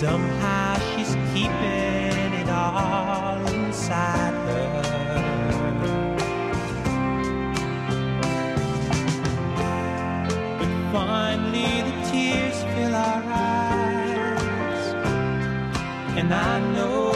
Somehow she's keeping it all inside her. But finally the tears fill our eyes, and I know.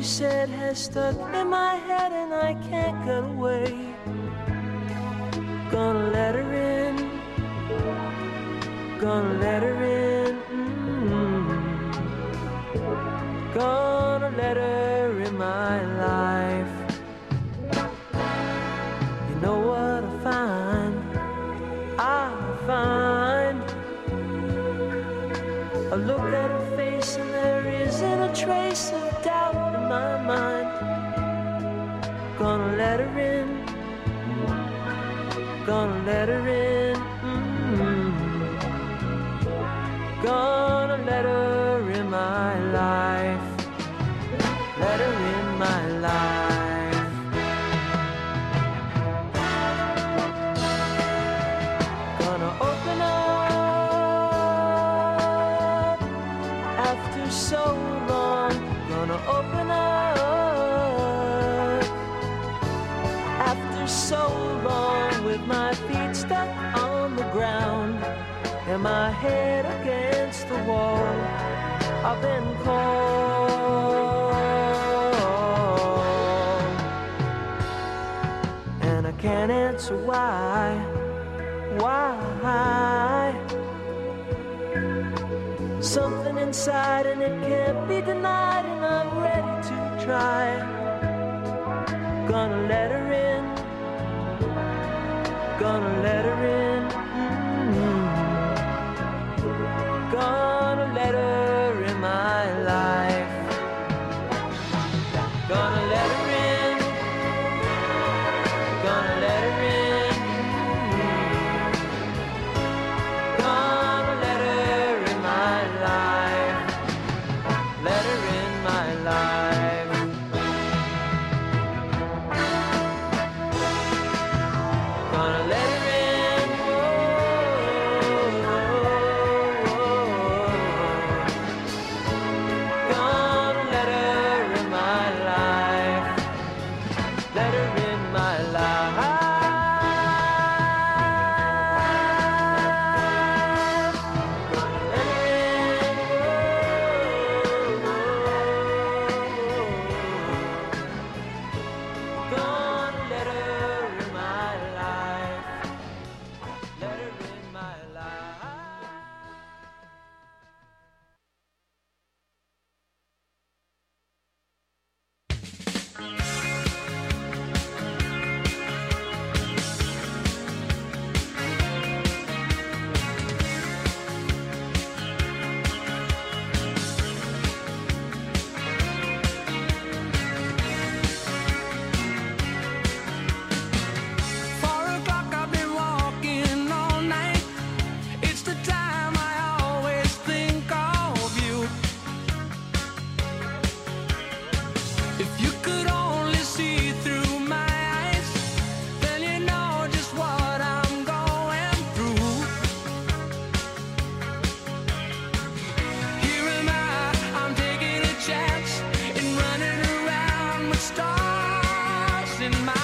you said has stuck in my head and I can't get away. Gonna let gonna let her in. My head against the wall. I've been called, and I can't answer why. Why? Something inside, and it can't be denied, and I'm ready to try. Gonna let her in. Gonna let her in. in my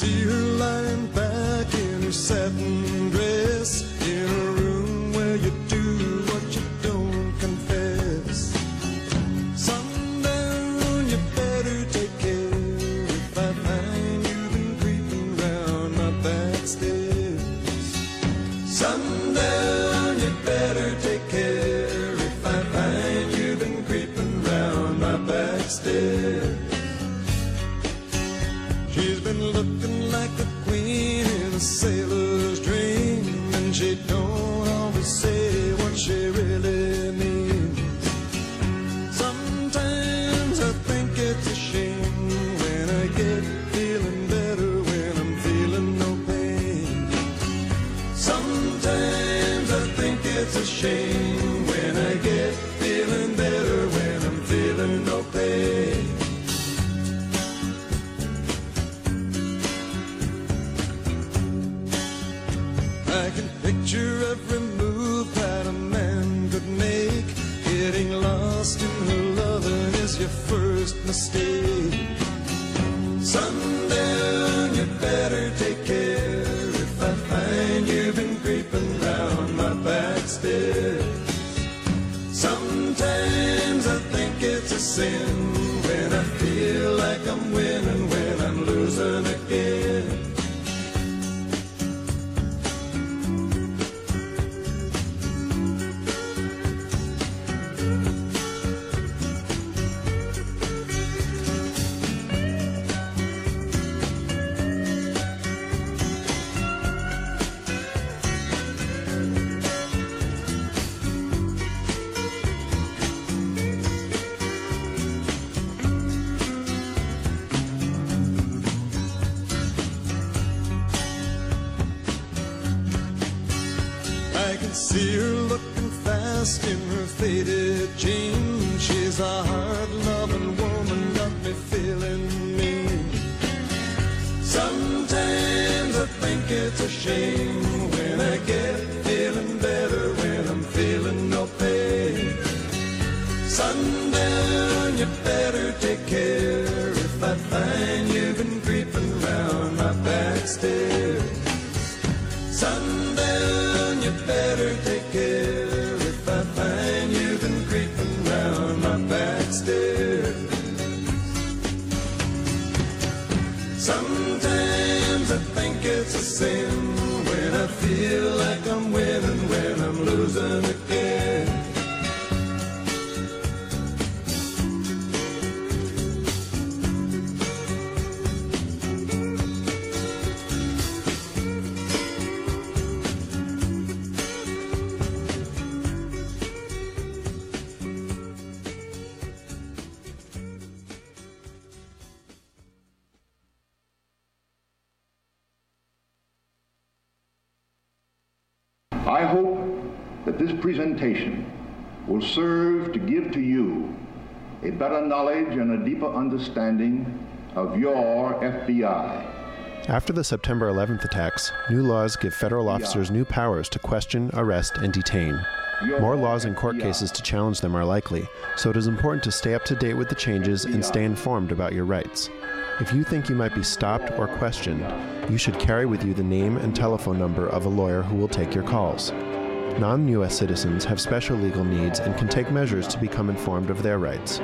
see her a hard understanding of your FBI. After the September 11th attacks, new laws give federal officers new powers to question, arrest, and detain. More laws and court cases to challenge them are likely, so it is important to stay up to date with the changes and stay informed about your rights. If you think you might be stopped or questioned, you should carry with you the name and telephone number of a lawyer who will take your calls. Non US citizens have special legal needs and can take measures to become informed of their rights.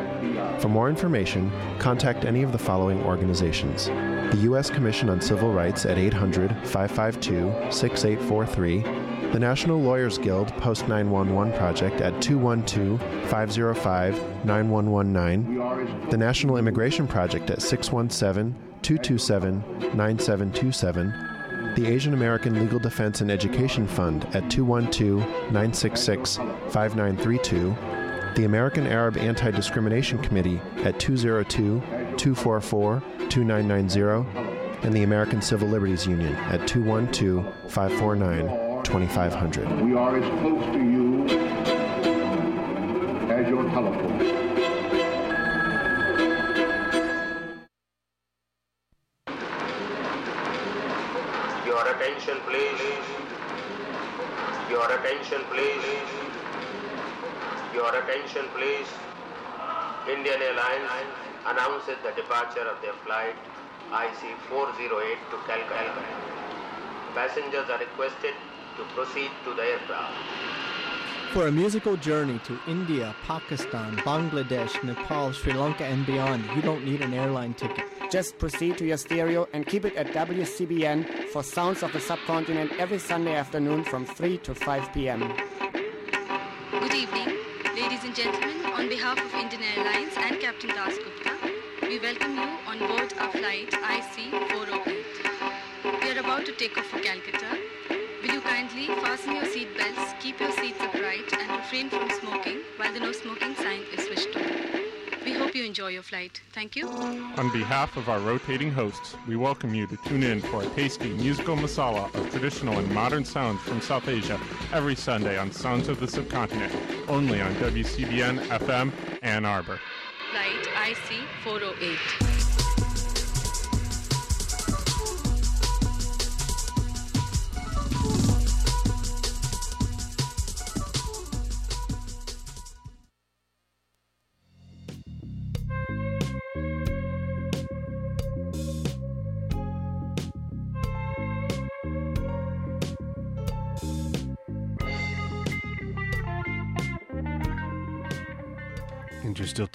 For more information, contact any of the following organizations the U.S. Commission on Civil Rights at 800 552 6843, the National Lawyers Guild Post 911 Project at 212 505 9119, the National Immigration Project at 617 227 9727, the Asian American Legal Defense and Education Fund at 212 966 5932, the American Arab Anti Discrimination Committee at 202 244 2990, and the American Civil Liberties Union at 212 549 2500. We are as close to you as your telephone. Attention, please. Your attention, please. Your attention, please. Indian Airlines announces the departure of their flight IC-408 to Calcutta. Passengers are requested to proceed to the aircraft. For a musical journey to India, Pakistan, Bangladesh, Nepal, Sri Lanka, and beyond, you don't need an airline ticket. Just proceed to your stereo and keep it at WCBN for Sounds of the Subcontinent every Sunday afternoon from 3 to 5 p.m. Good evening, ladies and gentlemen. On behalf of Indian Airlines and Captain Das Gupta, we welcome you on board our flight IC-408. We are about to take off for Calcutta fasten your seat belts, keep your seats upright, and refrain from smoking while the no smoking sign is switched on. We hope you enjoy your flight. Thank you. On behalf of our rotating hosts, we welcome you to tune in for a tasty musical masala of traditional and modern sounds from South Asia every Sunday on Sounds of the Subcontinent, only on WCBN FM Ann Arbor. Flight IC 408.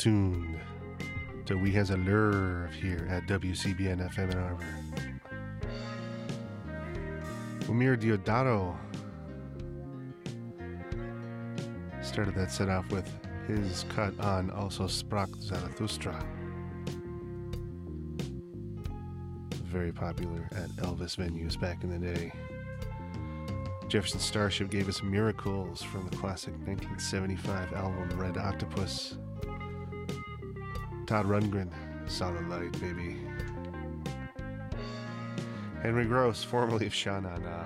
Tuned to We Has a Lurve here at WCBN FM Ann Arbor. Eumir Deodato started that set off with his cut on Also Sprach Zarathustra. Very popular at Elvis venues back in the day. Jefferson Starship gave us Miracles from the classic 1975 album Red Octopus. Todd Rundgren, Solid Light, baby. Henry Gross, formerly of Sha Na Na,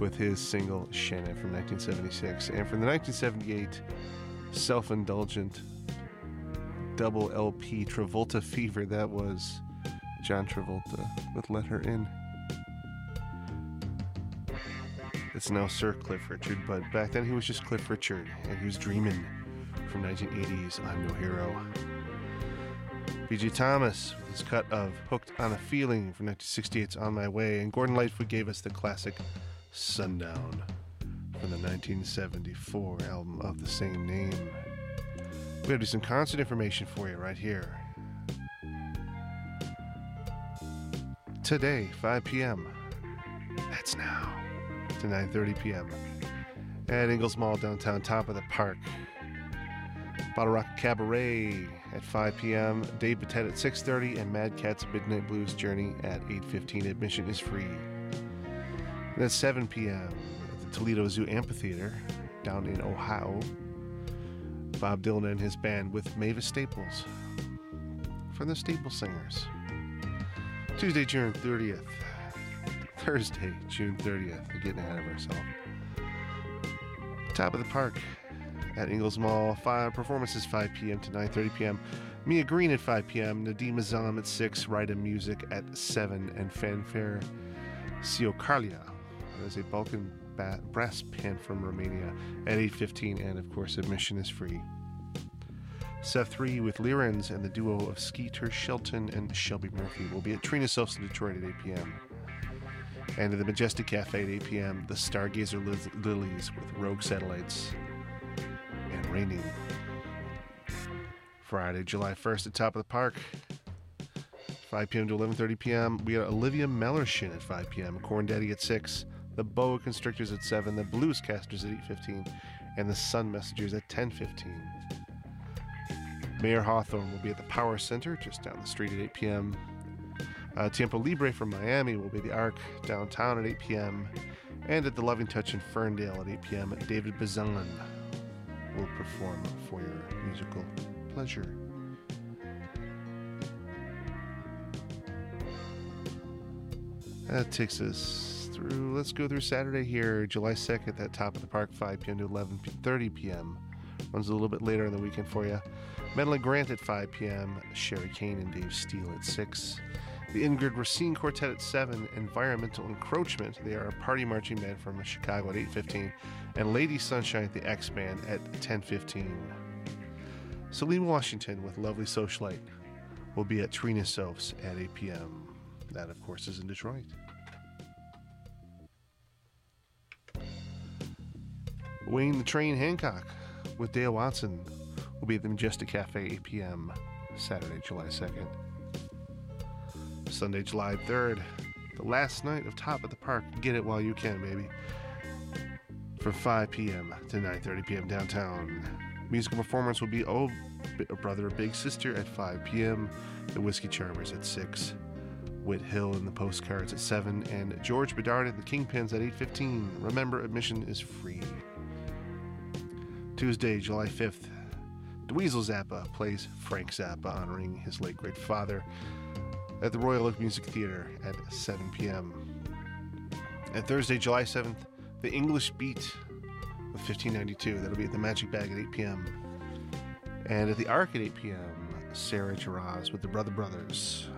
with his single Shannon from 1976. And from the 1978 self indulgent double LP Travolta Fever, that was John Travolta with Let Her In. It's now Sir Cliff Richard, but back then he was just Cliff Richard, and he was dreaming from 1980's I'm No Hero. B.J. Thomas with his cut of Hooked on a Feeling from 1968's On My Way, and Gordon Lightfoot gave us the classic Sundown from the 1974 album of the same name. We have some concert information for you right here. Today, 5 p.m. That's now to 9:30 p.m. at Ingalls Mall downtown, top of the park. Bottle Rock Cabaret at 5 p.m. Dave Patet at 6:30, and Madcat's Midnight Blues Journey at 8:15. Admission is free. And at 7 p.m. at the Toledo Zoo Amphitheater down in Ohio. Bob Dylan and his band with Mavis Staples from the Staples Singers. Tuesday, June 30th. Thursday, June 30th. We're getting ahead of ourselves. Top of the park at Ingalls Mall. Five performances 5 p.m. to 9:30 p.m. Mia Green at 5 p.m. Nadim Azam at 6. Rida Music at 7. And Fanfare Ciocarlia. Is a Balkan ba- brass band from Romania at 8.15. And of course, admission is free. Seth 3 with Lyrens and the duo of Skeeter Shelton and Shelby Murphy will be at Trinosophes in Detroit at 8 p.m. And at the Majestic Cafe at 8 p.m., the Stargazer Liz- Lilies with Rogue Satellites Raining. Friday, July 1st at Top of the Park, 5 p.m. to 11.30 p.m. We got Olivia Mellershin at 5 p.m., Corn Daddy at 6, the Boa Constrictors at 7, the Blues Casters at 8.15, and the Sun Messengers at 10.15. Mayer Hawthorne will be at the Power Center just down the street at 8 p.m. Uh, Tiempo Libre from Miami will be at the Ark downtown at 8 p.m. And at the Loving Touch in Ferndale at 8 p.m., David Bazan will perform for your musical pleasure. That takes us through. Let's go through Saturday here, July 2nd, at Top of the Park, 5 p.m. to 11:30 p.m. Runs a little bit later in the weekend for you. Madeline Grant at 5 p.m., Sherry Kane and Dave Steele at 6. The Ingrid Racine Quartet at 7, Environmental Encroachment. They are a party marching band from Chicago at 8.15. And Lady Sunshine the X Band at 10.15. Celine Washington with Lovely Socialite will be at Trinosophes at 8 p.m. That, of course, is in Detroit. Wayne the Train Hancock with Dale Watson will be at the Majestic Cafe 8 p.m. Saturday, July 2nd. Sunday, July 3rd, the last night of Top of the Park. Get it while you can, baby. From 5 p.m. to 9:30 p.m. downtown. Musical performance will be Oh Brother Big Sister at 5 p.m. The Whiskey Charmers at 6. Whit Hill and the Postcards at 7 and George Bedard and the Kingpins at 8:15. Remember admission is free. Tuesday, July 5th, Dweezil Zappa plays Frank Zappa honoring his late great father at the Royal Oak Music Theater at 7 p.m. And Thursday, July 7th, The English Beat with 1592. That'll be at the Magic Bag at 8 p.m. And at the Ark at 8 p.m., Sarah Jarosz with the Brother Brothers.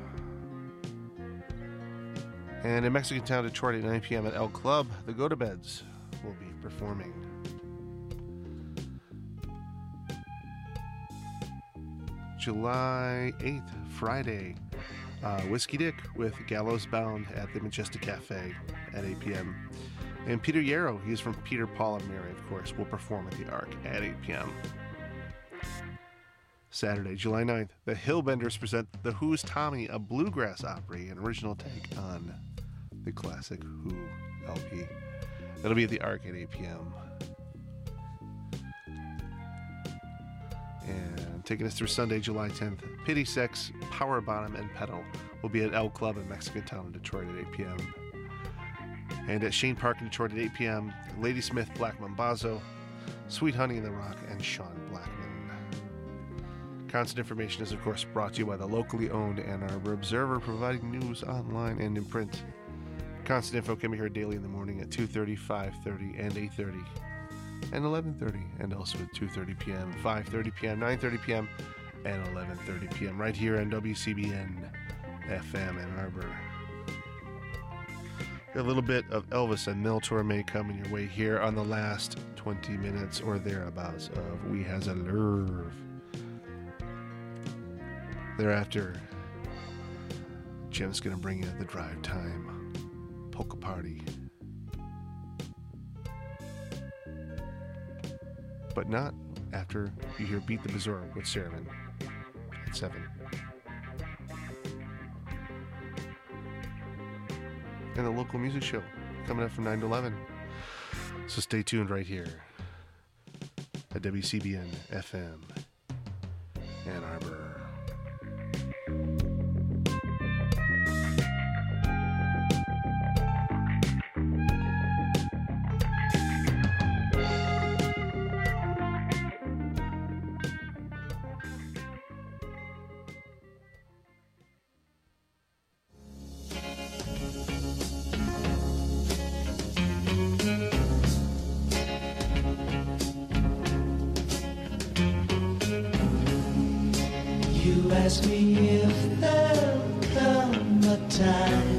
And in Mexican Town, Detroit at 9 p.m. at El Club, the Go to Beds will be performing. July 8th, Friday, uh, Whiskey Dick with Gallows Bound at the Majestic Cafe at 8 p.m. And Peter Yarrow, he's from Peter, Paul, and Mary, of course, will perform at the Ark at 8 p.m. Saturday, July 9th, the Hillbenders present The Who's Tommy, a bluegrass opry, an original take on the classic Who LP. That'll be at the Ark at 8 p.m. And taking us through Sunday, July 10th, Pity Sex, Power Bottom, and Pedal will be at El Club in Mexican Town in Detroit at 8 p.m. And at Chene Park in Detroit at 8 p.m., Ladysmith, Black Mambazo, Sweet Honey in the Rock, and Sean Blackman. Constant information is, of course, brought to you by the locally owned Ann Arbor Observer, providing news online and in print. Constant info can be heard daily in the morning at 2.30, 5.30, and 8.30 and 11:30 and also at 2:30 p.m., 5:30 p.m., 9:30 p.m. and 11:30 p.m. right here on WCBN FM Ann Arbor. A little bit of Elvis and Mel Torme coming your way here on the last 20 minutes or thereabouts of We Has a Nerve. Thereafter, Jim's gonna bring you the drive time polka party. But not after you hear Beat the Bazaar with Sarahman at 7. And the local music show coming up from 9 to 11. So stay tuned right here at WCBN FM Ann Arbor. Ask me if there'll come a time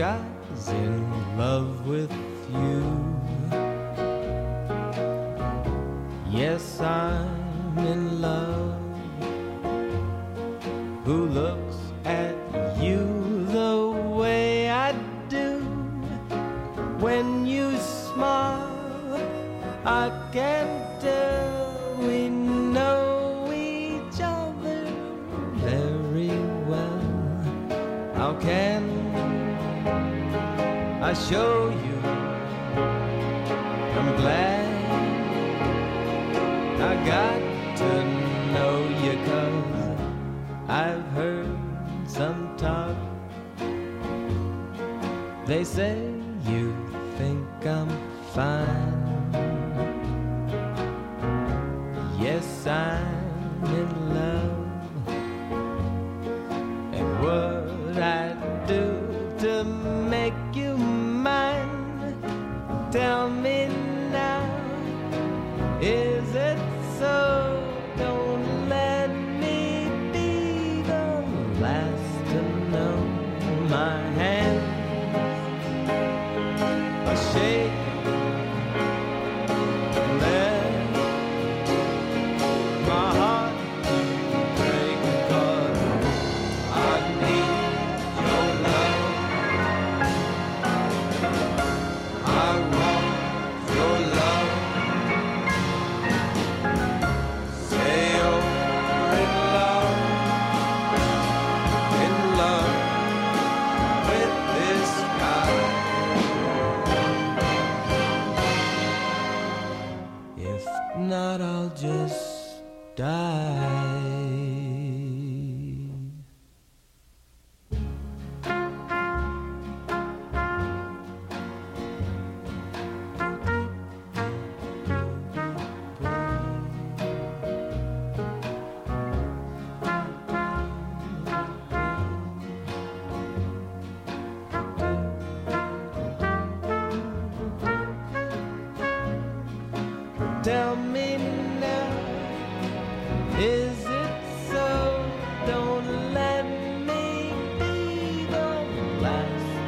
this got to know you cause I've heard some talk. They say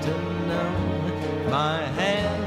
to know my hand.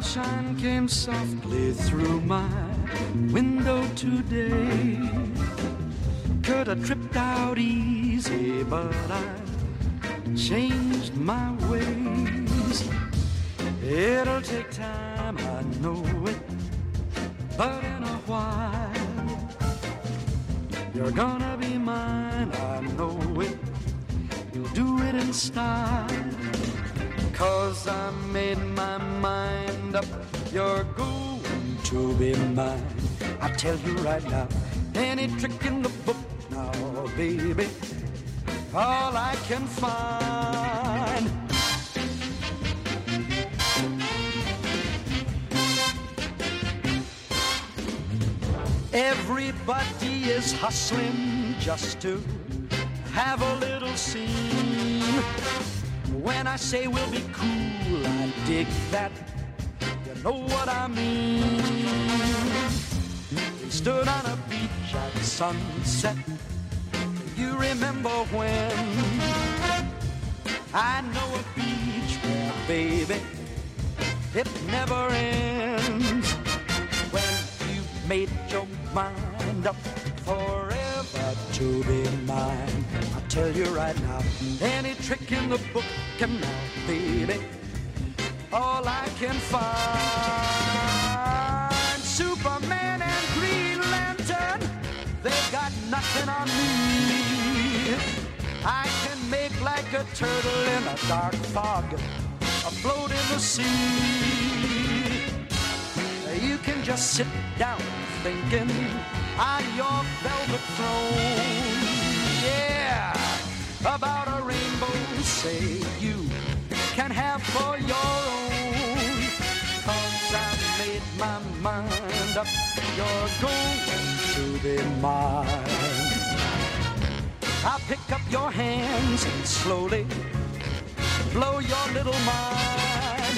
sunshine came softly through my window today. Could have tripped out easy, but I changed my ways. It'll take time, I know it, but in a while, you're gonna be mine, I know it. You'll do it in style, cause I made you're going to be mine. I tell you right now, any trick in the book now, baby. All I can find. Everybody is hustling just to have a little scene. When I say we'll be cool, I dig that you know what I mean. We stood on a beach at sunset. You remember when? I know a beach baby, it never ends. When you've made your mind up forever to be mine, I tell you right now, any trick in the book can now, baby, all I can find. Superman and Green Lantern, they got nothing on me. I can make like a turtle in a dark fog, afloat in the sea. You can just sit down thinking on your velvet throne. Yeah, about a rainbow, say you can have for your own. You're going to be mine. I'll pick up your hands and slowly blow your little mind.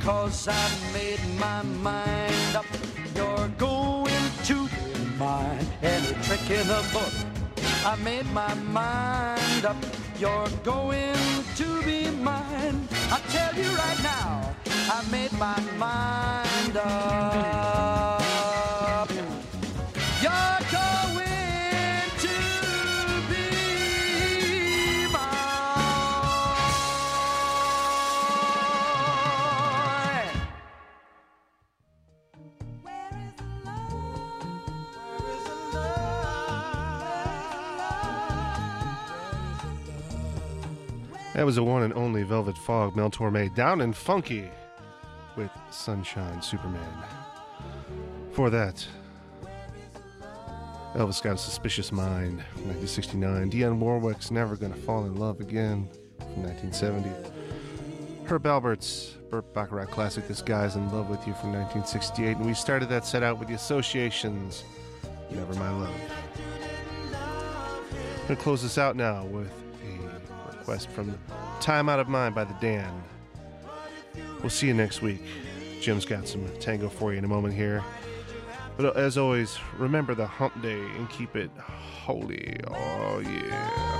Cause I made my mind up, you're going to be mine. Any trick in the book, I made my mind up, you're going to be mine. I tell you right now, I made my mind up. To be mine. That was the one and only Velvet Fog, Mel Torme, down and funky with Sunshine Superman. For that, Elvis got a suspicious mind 1969. Dionne Warwick's Never Gonna Fall in Love Again from 1970. Herb Alpert's Burt Bacharach classic This Guy's in Love with You from 1968. And we started that set out with the Associations Never My Love. I'm to close this out now with a request from Time Out of Mind by the Dan. We'll see you next week. Jim's got some tango for you in a moment here. But uh, as always, remember the hump day and keep it holy. Oh, yeah.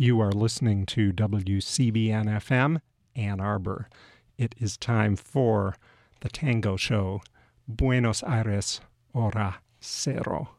You are listening to WCBN FM, Ann Arbor. It is time for the Tango Show, Buenos Aires, Hora Cero.